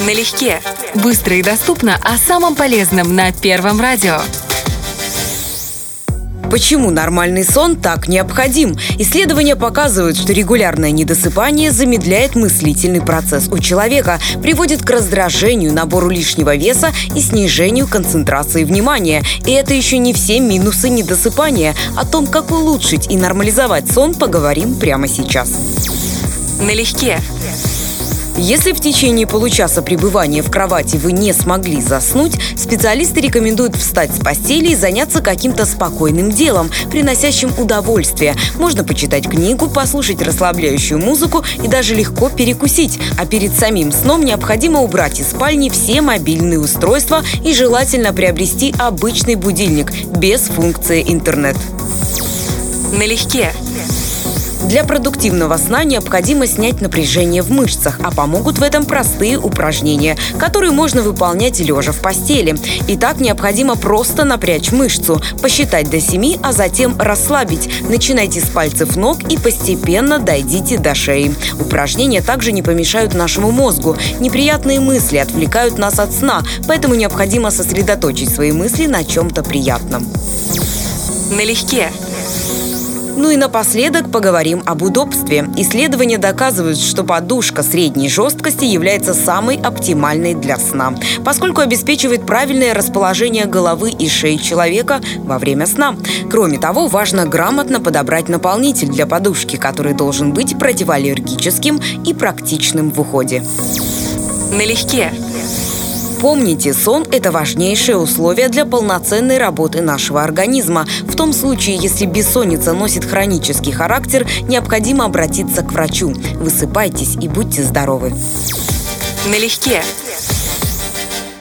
Налегке. Быстро и доступно о самом полезном на Первом радио. Почему нормальный сон так необходим? Исследования показывают, что регулярное недосыпание замедляет мыслительный процесс у человека, приводит к раздражению, набору лишнего веса и снижению концентрации внимания. И это еще не все минусы недосыпания. О том, как улучшить и нормализовать сон, поговорим прямо сейчас. Налегке. Если в течение получаса пребывания в кровати вы не смогли заснуть, специалисты рекомендуют встать с постели и заняться каким-то спокойным делом, приносящим удовольствие. Можно почитать книгу, послушать расслабляющую музыку и даже легко перекусить. А перед самим сном необходимо убрать из спальни все мобильные устройства и желательно приобрести обычный будильник без функции интернет. Налегке. Для продуктивного сна необходимо снять напряжение в мышцах, а помогут в этом простые упражнения, которые можно выполнять лежа в постели. Итак, необходимо просто напрячь мышцу, посчитать до 7, а затем расслабить. Начинайте с пальцев ног и постепенно дойдите до шеи. Упражнения также не помешают нашему мозгу. Неприятные мысли отвлекают нас от сна, поэтому необходимо сосредоточить свои мысли на чем-то приятном. Налегке. Ну и напоследок поговорим об удобстве. Исследования доказывают, что подушка средней жесткости является самой оптимальной для сна, поскольку обеспечивает правильное расположение головы и шеи человека во время сна. Кроме того, важно грамотно подобрать наполнитель для подушки, который должен быть противоаллергическим и практичным в уходе. Налегке. Помните, сон – это важнейшее условие для полноценной работы нашего организма. В том случае, если бессонница носит хронический характер, необходимо обратиться к врачу. Высыпайтесь и будьте здоровы. Налегке.